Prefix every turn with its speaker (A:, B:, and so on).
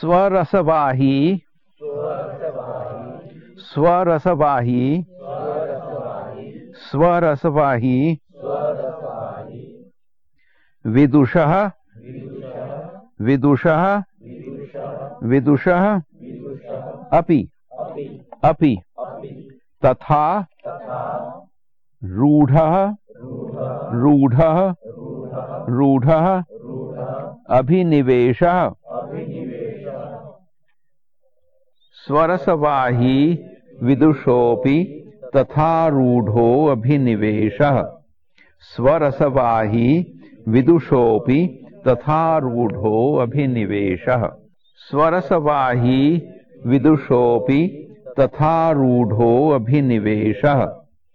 A: स्वरसवाही। स्वरसवाही। स्वरसवाही। विदुषः। विदुषः। विदुषः। अपि। अपि। तथा। रूढ़ः। रूढ़ः। रूढ़ः। अभिनिवेशः। स्वरसवाही विदुषोऽपि तथारूढोऽभिनिवेशः स्वरसवाही विदुषोऽपि तथारूढोऽभिनिवेशः स्वरसवाही विदुषोऽपि तथारूढोऽभिनिवेशः